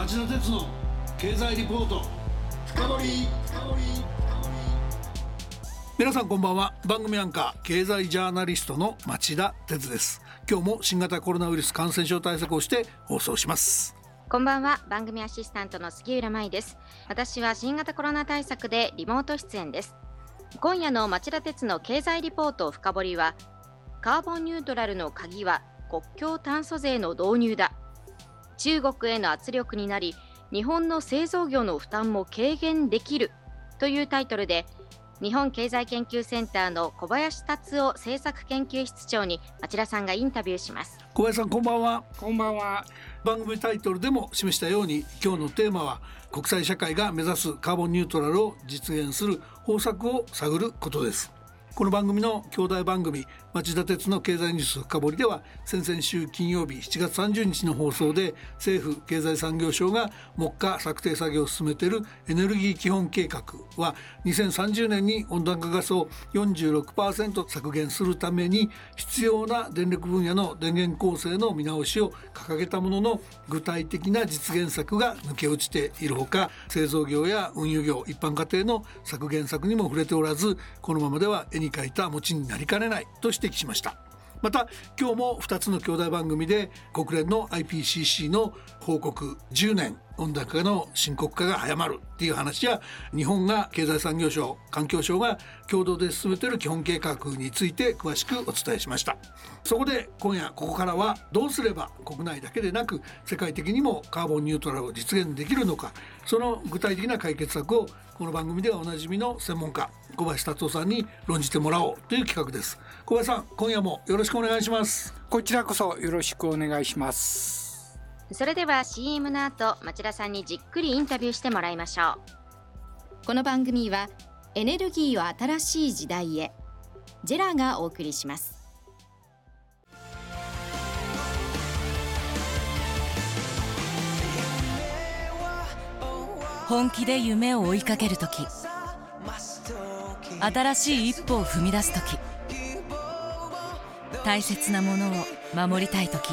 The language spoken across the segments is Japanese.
町田鉄の経済リポート。深掘皆さんこんばんは。番組アンカー経済ジャーナリストの町田鉄です。今日も新型コロナウイルス感染症対策をして放送します。こんばんは。番組アシスタントの杉浦舞です。私は新型コロナ対策でリモート出演です。今夜の町田鉄の経済リポート深掘はカーボンニュートラルの鍵は国境炭素税の導入だ。中国への圧力になり日本の製造業の負担も軽減できるというタイトルで日本経済研究センターの小林達夫政策研究室長に町田さんがインタビューします。小林さんこんばんは。こんばんは。番組タイトルでも示したように今日のテーマは国際社会が目指すカーボンニュートラルを実現する方策を探ることです。この番組の兄弟番組町田鉄の経済ニュース深掘りでは先々週金曜日7月30日の放送で政府経済産業省が目下策定作業を進めているエネルギー基本計画は2030年に温暖化ガスを46%削減するために必要な電力分野の電源構成の見直しを掲げたものの具体的な実現策が抜け落ちているほか製造業や運輸業一般家庭の削減策にも触れておらずこのままでは絵に描いた餅になりかねないとして指摘しました。また今日も2つの兄弟番組で国連の IPCC の報告10年温暖化の深刻化が早まるっていう話や日本が経済産業省環境省が共同で進めている基本計画について詳しくお伝えしました。そこで今夜ここからはどうすれば国内だけでなく世界的にもカーボンニュートラルを実現できるのかその具体的な解決策をこの番組ではおなじみの専門家小林達夫さんに論じてもらおうという企画です。小林さん今夜もよろしくお願いします。こちらこそよろしくお願いします。それでは CM の後町田さんにじっくりインタビューしてもらいましょう。この番組はエネルギーを新しい時代へジェラがお送りします。本気で夢を追いかける時新しい一歩を踏み出す時大切なものを守りたい時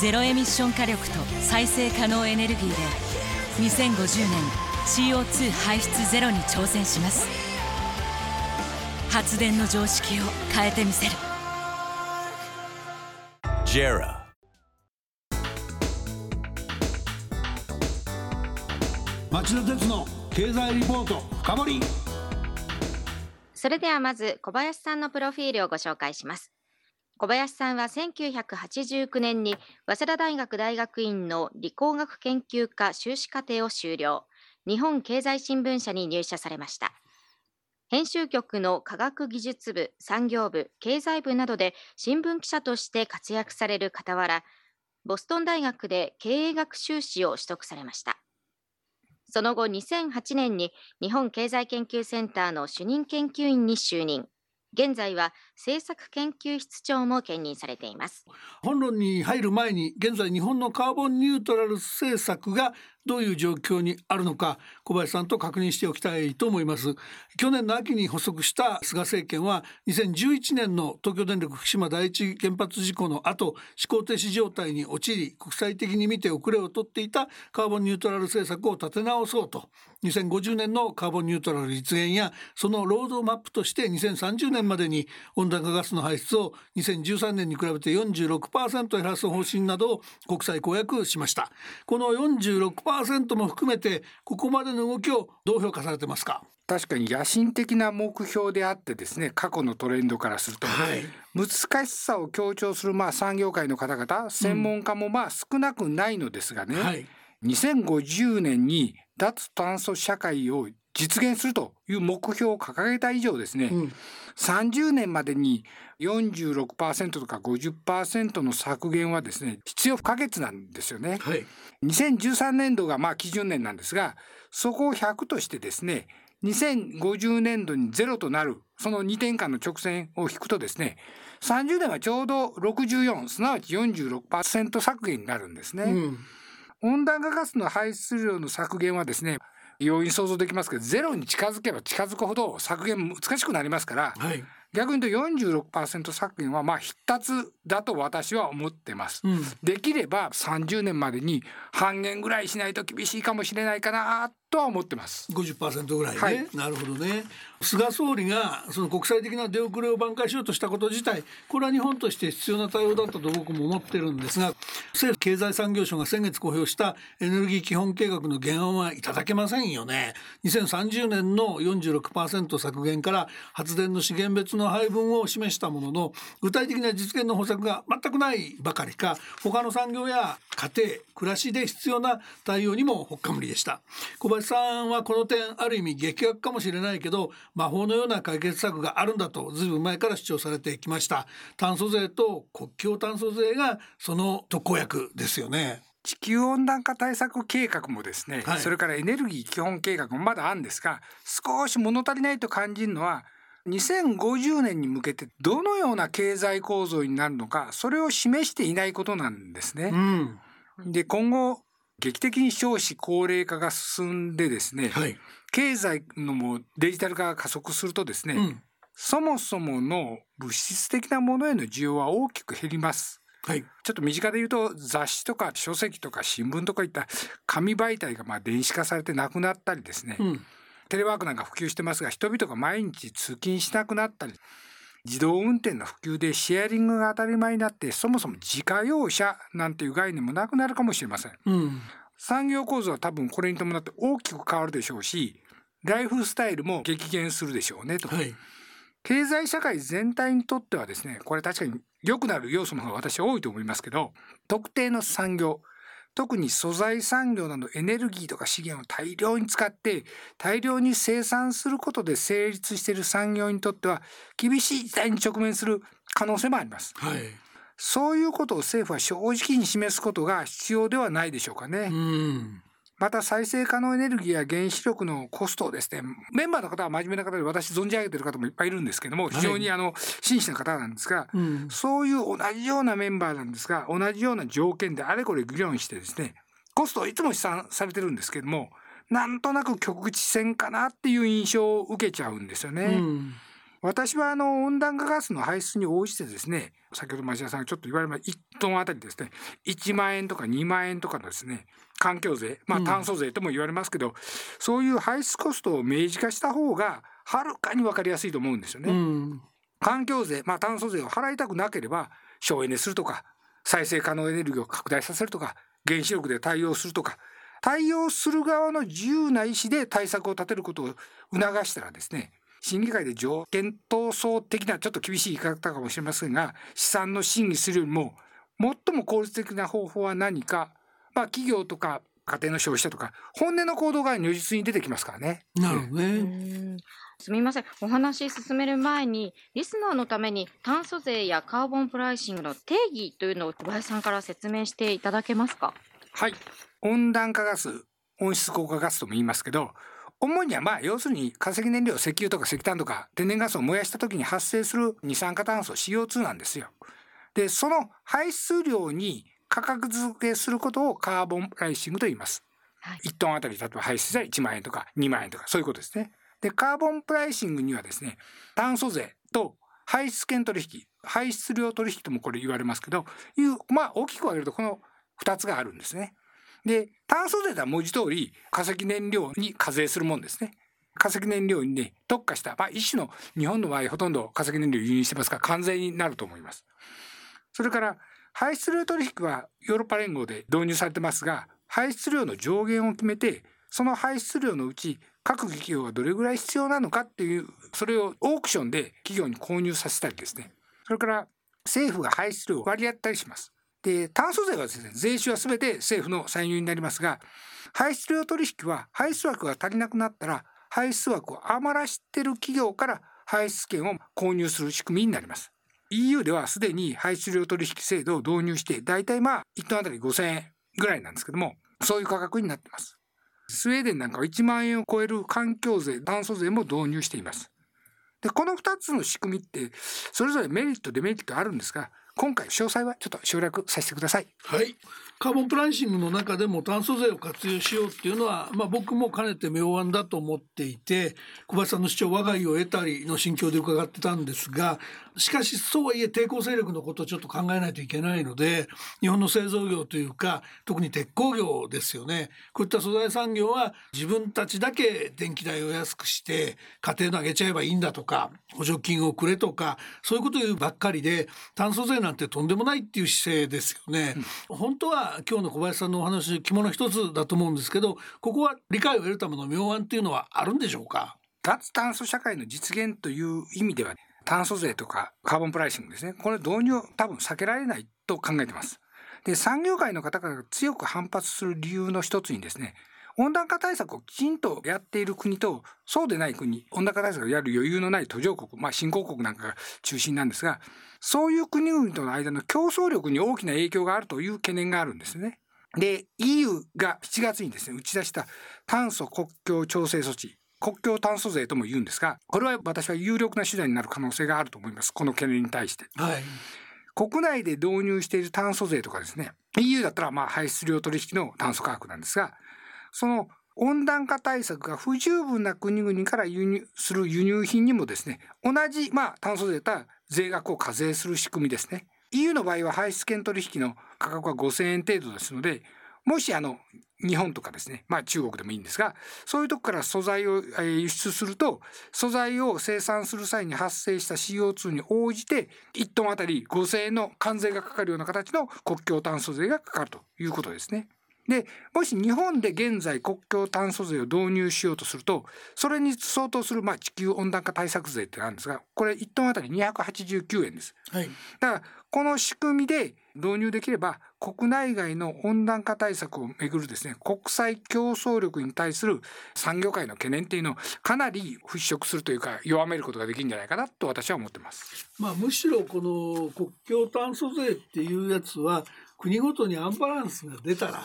ゼロエミッション火力と再生可能エネルギーで2050年 CO2 排出ゼロに挑戦します。発電の常識を変えてみせる。ジェラ町田鉄の経済リポート深掘り。それではまず小林さんのプロフィールをご紹介します小林さんは1989年に早稲田大学大学院の理工学研究科修士課程を修了。日本経済新聞社に入社されました。編集局の科学技術部産業部経済部などで新聞記者として活躍される傍らボストン大学で経営学修士を取得されました。その後2008年に日本経済研究センターの主任研究員に就任。現在は政策研究室長も兼任されています。本論に入る前に現在日本のカーボンニュートラル政策がどういう状況にあるのか小林さんと確認しておきたいと思います。去年の秋に発足した菅政権は2011年の東京電力福島第一原発事故の後思考停止状態に陥り国際的に見て遅れを取っていたカーボンニュートラル政策を立て直そうと2050年のカーボンニュートラル実現やそのロードマップとして2030年までに温暖化ガスの排出を2013年に比べて46%減らす方針などを国際公約しました。この46%も含めてここまでの動きをどう評価されてますか？確かに野心的な目標であってですね過去のトレンドからすると、はい、難しさを強調するまあ産業界の方々専門家もまあ少なくないのですがね、うん。はい、2050年に脱炭素社会を実現するという目標を掲げた以上ですね、うん、30年までに46%とか50%の削減はですね必要不可欠なんですよね。はい、2013年度がまあ基準年なんですがそこを100としてですね2050年度にゼロとなるその2点間の直線を引くとですね30年はちょうど64すなわち46%削減になるんですね。うん温暖化ガスの排出量の削減はですね容易に想像できますけどゼロに近づけば近づくほど削減難しくなりますから、はい、逆に言うと46%削減はまあ必達だと私は思ってます、うん、できれば30年までに半減ぐらいしないと厳しいかもしれないかなとは思ってます。50%ぐらいね、はい、なるほどね。菅総理がその国際的な出遅れを挽回しようとしたこと自体これは日本として必要な対応だったと僕も思ってるんですが政府経済産業省が先月公表したエネルギー基本計画の原案はいただけませんよね。2030年の46%削減から発電の資源別の配分を示したものの具体的な実現の方策が全くないばかりか他の産業や家庭暮らしで必要な対応にもほっかむりでした。小林さんはこの点ある意味劇薬かもしれないけど魔法のような解決策があるんだとずいぶん前から主張されてきました。炭素税と国境炭素税がその特効薬ですよね。地球温暖化対策計画もですね、はい、それからエネルギー基本計画もまだあるんですが少し物足りないと感じるのは2050年に向けてどのような経済構造になるのかそれを示していないことなんですね。うん、で今後劇的に少子高齢化が進んでですね、はい、経済のもデジタル化が加速するとですね、うん、そもそもの物質的なものへの需要は大きく減ります。はい、ちょっと身近で言うと雑誌とか書籍とか新聞とかいった紙媒体がまあ電子化されてなくなったりですね、うん、テレワークなんか普及してますが人々が毎日通勤しなくなったり自動運転の普及でシェアリングが当たり前になってそもそも自家用車なんていう概念もなくなるかもしれません、うん、産業構造は多分これに伴って大きく変わるでしょうしライフスタイルも激減するでしょうねと、はい、経済社会全体にとってはですねこれ確かに良くなる要素の方が私は多いと思いますけど特定の産業特に素材産業などエネルギーとか資源を大量に使って大量に生産することで成立している産業にとっては厳しい時代に直面する可能性もあります。はい、そういうことを政府は正直に示すことが必要ではないでしょうかね。うんまた再生可能エネルギーや原子力のコストをですねメンバーの方は真面目な方で私存じ上げてる方もいっぱいいるんですけども非常にあの真摯な方なんですが、そういう同じようなメンバーなんですが同じような条件であれこれ議論してですねコストをいつも試算されてるんですけどもなんとなく局地戦かなっていう印象を受けちゃうんですよね。うん私はあの温暖化ガスの排出に応じてですね先ほど町田さんがちょっと言われました1トンあたりですね1万円とか2万円とかのですね環境税まあ炭素税とも言われますけど、うん、そういう排出コストを明示化した方がはるかに分かりやすいと思うんですよね。うん、環境税まあ炭素税を払いたくなければ省エネするとか再生可能エネルギーを拡大させるとか原子力で対応するとか対応する側の自由な意思で対策を立てることを促したらですね審議会で条件闘争的なちょっと厳しい言い方かもしれませんが資産の審議するよりも最も効率的な方法は何か、まあ、企業とか家庭の消費者とか本音の行動が如実に出てきますからね。なるほどね。すみません。お話進める前にリスナーのために炭素税やカーボンプライシングの定義というのを小林さんから説明していただけますか？はい。温暖化ガス温室効果ガスとも言いますけど主にはまあ要するに化石燃料石油とか石炭とか天然ガスを燃やした時に発生する二酸化炭素 CO2 なんですよ。でその排出量に価格付けすることをカーボンプライシングと言います。はい、1トンあたり例えば排出税1万円とか2万円とかそういうことですね。でカーボンプライシングにはですね炭素税と排出権取引排出量取引ともこれ言われますけどいうまあ大きく分けるとこの2つがあるんですね。で炭素税は文字通り化石燃料に課税するもんですね。化石燃料にね特化した、まあ、一種の日本の場合ほとんど化石燃料輸入してますから関税になると思います。それから排出量取引はヨーロッパ連合で導入されてますが排出量の上限を決めてその排出量のうち各企業がどれぐらい必要なのかっていうそれをオークションで企業に購入させたりですねそれから政府が排出量を割り当てたりしますで炭素税はですね税収は全て政府の歳入になりますが排出量取引は排出枠が足りなくなったら排出枠を余らしてる企業から排出権を購入する仕組みになります。EU ではすでに排出量取引制度を導入して大体まあ1トンあたり5000円ぐらいなんですけどもそういう価格になってます。スウェーデンなんかは1万円を超える環境税炭素税も導入しています。でこの2つの仕組みってそれぞれメリットデメリットあるんですが今回詳細はちょっと省略させてください。はい。カーボンプライシングの中でも炭素税を活用しようっていうのは、まあ、僕もかねて妙案だと思っていて小林さんの主張我が家を得たりの心境で伺ってたんですがしかしそうはいえ抵抗勢力のことをちょっと考えないといけないので日本の製造業というか特に鉄鋼業ですよね。こういった素材産業は自分たちだけ電気代を安くして家庭の上げちゃえばいいんだとか補助金をくれとかそういうことを言うばっかりで炭素税なんてとんでもないっていう姿勢ですよね。本当は今日の小林さんのお話着物一つだと思うんですけどここは理解を得るための妙案っていうのはあるんでしょうか？脱炭素社会の実現という意味では炭素税とかカーボンプライシングですね。これ導入多分避けられないと考えてます。で産業界の方が強く反発する理由の一つにですね温暖化対策をきちんとやっている国とそうでない国温暖化対策をやる余裕のない途上国、まあ、新興国なんかが中心なんですがそういう国々との間の競争力に大きな影響があるという懸念があるんですね。で EU が7月にですね打ち出した炭素国境調整措置国境炭素税とも言うんですがこれは私は有力な手段になる可能性があると思いますこの懸念に対して。はい国内で導入している炭素税とかですね EU だったらまあ排出量取引の炭素価格なんですがその温暖化対策が不十分な国々から輸入する輸入品にもですね同じまあ炭素税とは税額を課税する仕組みですね EU の場合は排出権取引の価格は5000円程度ですのでもしあの日本とかですねまあ中国でもいいんですがそういうとこから素材を輸出すると素材を生産する際に発生した CO2 に応じて1トンあたり5,000円の関税がかかるような形の国境炭素税がかかるということですね。でもし日本で現在国境炭素税を導入しようとするとそれに相当するまあ地球温暖化対策税ってあるんですがこれ1トンあたり289円です。はい、だからこの仕組みで導入できれば国内外の温暖化対策をめぐるですね国際競争力に対する産業界の懸念っていうのをかなり払拭するというか弱めることができるんじゃないかなと私は思ってます。まあむしろこの国境炭素税っていうやつは国ごとにアンバランスが出たら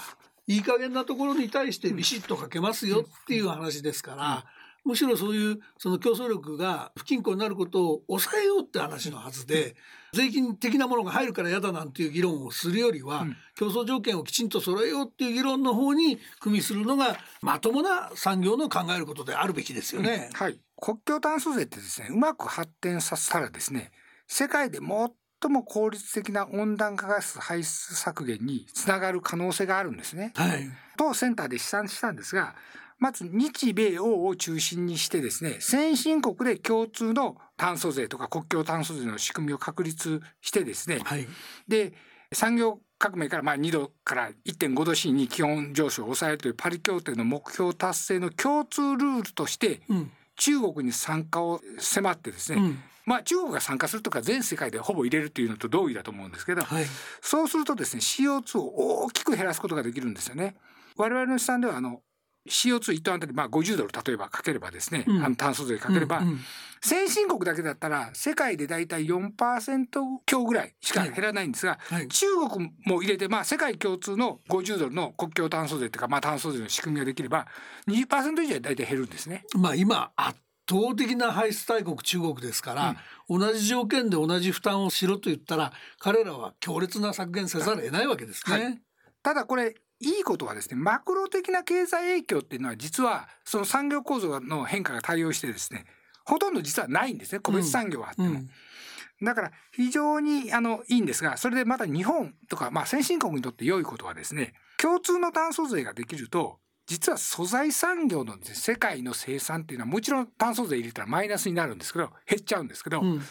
いい加減なところに対してビシッとかけますよっていう話ですから。むしろそういうその競争力が不均衡になることを抑えようって話のはずで、税金的なものが入るから嫌だなんていう議論をするよりは、競争条件をきちんと揃えようっていう議論の方に組みするのがまともな産業の考えることであるべきですよね。はい、国境炭素税ってですねうまく発展させたらですね世界で最も効率的な温暖化ガス排出削減につながる可能性があるんですね。はい、当センターで試算したんですがまず日米欧を中心にしてですね先進国で共通の炭素税とか国境炭素税の仕組みを確立してですね、はい、で産業革命からまあ2度から1.5度 C に基本上昇を抑えるというパリ協定の目標達成の共通ルールとして、中国に参加を迫ってですね、うん、まあ、中国が参加するとか全世界でほぼ入れるというのと同意だと思うんですけど、はい、そうするとですね CO2 を大きく減らすことができるんですよね。我々の試算ではあの CO2 トンあたりまあ50ドル例えばかければですね、うん、あの炭素税かければ、うんうん、先進国だけだったら世界でだいたい4%強ぐらいしか減らないんですが、はいはい、中国も入れてまあ世界共通の50ドルの国境炭素税というかまあ炭素税の仕組みができれば20%以上だいたい減るんですね。まあ今圧倒的な排出大国中国ですから、うん、同じ条件で同じ負担をしろと言ったら彼らは強烈な削減せざるを得ないわけですね。はい、ただこれいいことはですねマクロ的な経済影響っていうのは実はその産業構造の変化が対応してですねほとんど実はないんですね個別産業はあっても。うんうんだから非常にあのいいんですがそれでまた日本とか、まあ、先進国にとって良いことはですね共通の炭素税ができると実は素材産業の、世界の生産っていうのはもちろん炭素税入れたらマイナスになるんですけど減っちゃうんですけど、うん、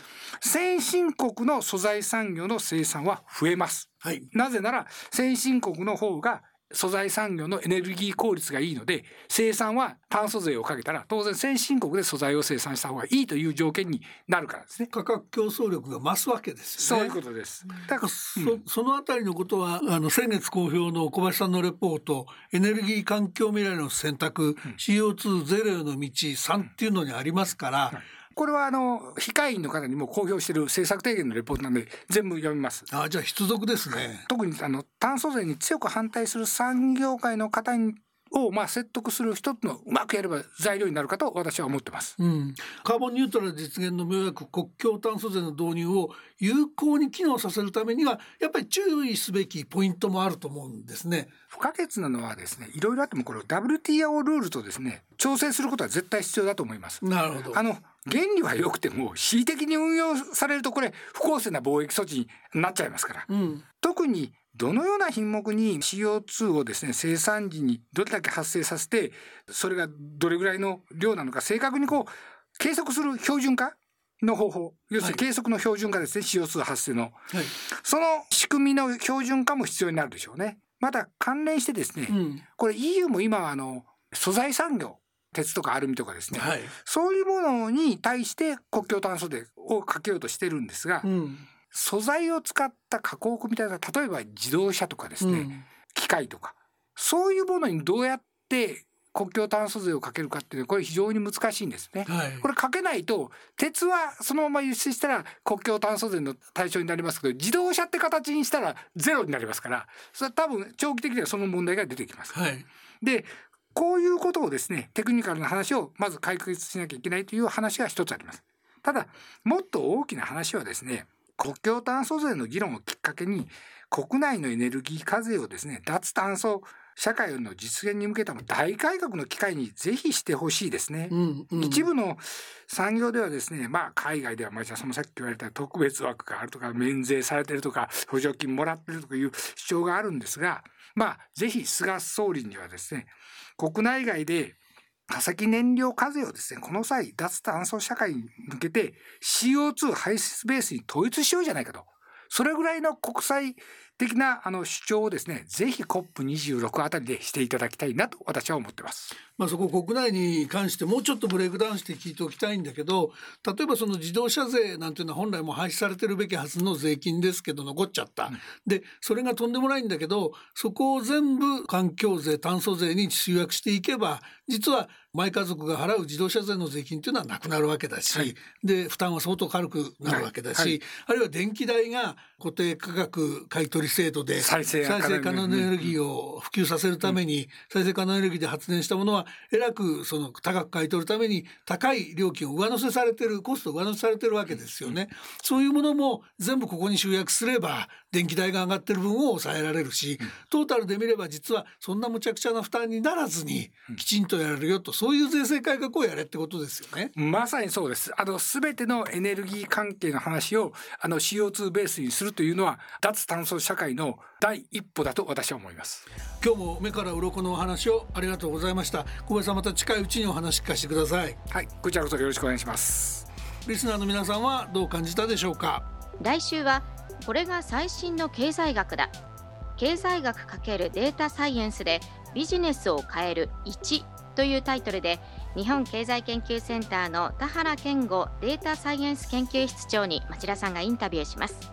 先進国の素材産業の生産は増えます、はい、なぜなら先進国の方が素材産業のエネルギー効率がいいので生産は炭素税をかけたら当然先進国で素材を生産した方がいいという条件になるからですね。価格競争力が増すわけですよね。そういうことです。だからそうん、そのあたりのことはあの先月公表の小林さんのレポートエネルギー環境未来の選択、うん、CO2 ゼロへの道3っていうのにありますから、これはあの非会員の方にも公表している政策提言のレポートなんで全部読みます。あじゃあ必読ですね。特にあの炭素税に強く反対する産業界の方にをまあ説得する一つのうまくやれば材料になるかと私は思ってます、うん、カーボンニュートラル実現の妙薬国境炭素税の導入を有効に機能させるためにはやっぱり注意すべきポイントもあると思うんですね。不可欠なのはですねいろいろあってもこれ WTO ルールとですね調整することは絶対必要だと思います。なるほど。あの原理は良くても恣意的に運用されるとこれ不公正な貿易措置になっちゃいますから、うん、特にどのような品目に CO2 をですね生産時にどれだけ発生させてそれがどれぐらいの量なのか正確にこう計測する標準化の方法。要するに計測の標準化ですね、はい、CO2 発生の、はい、その仕組みの標準化も必要になるでしょうね。また関連してですね、うん、これ EU も今はあの素材産業鉄とかアルミとかですね、はい、そういうものに対して国境炭素税をかけようとしてるんですが、うん。素材を使った加工みたいな例えば自動車とかですね、うん、機械とかそういうものにどうやって国境炭素税をかけるかっていうのはこれ非常に難しいんですね、はい、これかけないと鉄はそのまま輸出したら国境炭素税の対象になりますけど自動車って形にしたらゼロになりますからそれは多分長期的にはその問題が出てきます。はい、でこういうことをですねテクニカルな話をまず解決しなきゃいけないという話が一つあります。ただもっと大きな話はですね国境炭素税の議論をきっかけに国内のエネルギー課税をですね脱炭素社会の実現に向けた大改革の機会にぜひしてほしいですね、うんうん、一部の産業ではですねまあ海外ではまあそのさっき言われた特別枠があるとか免税されてるとか補助金もらってるとかいう主張があるんですがまあぜひ菅総理にはですね国内外で化石燃料課税をですね、この際、脱炭素社会に向けて CO2 排出ベースに統一しようじゃないかと。それぐらいの国際的なあの主張をですねぜひ COP26 あたりでしていただきたいなと私は思ってます。まあそこ国内に関してもうちょっとブレイクダウンして聞いておきたいんだけど例えばその自動車税なんていうのは本来も廃止されてるべきはずの税金ですけど残っちゃった、うん、でそれがとんでもないんだけどそこを全部環境税炭素税に集約していけば実はマイ家族が払う自動車税の税金っていうのはなくなるわけだし、はい、で負担は相当軽くなるわけだし、はい。はい、あるいは電気代が固定価格買取制度で再生可能エネルギー。を普及させるために、再生可能エネルギーで発電したものはえらくその高く買い取るために高い料金を上乗せされてるコスト上乗せされてるわけですよね。そういうものも全部ここに集約すれば電気代が上がってる分を抑えられるし、トータルで見れば実はそんなむちゃくちゃな負担にならずにきちんとやれるよとそういう税制改革をやれってことですよね。まさにそうです。あの全てのエネルギー関係の話をあの CO2 ベースにするというのは脱炭素社会の第一歩だと私は思います。今日も目から鱗のお話をありがとうございました。小林さんまた近いうちにお話聞かせてください。はい、こちらこそよろしくお願いします。リスナーの皆さんはどう感じたでしょうか？来週はこれが最新の経済学だ経済学×データサイエンスでビジネスを変える1というタイトルで日本経済研究センターの田原健吾データサイエンス研究室長に町田さんがインタビューします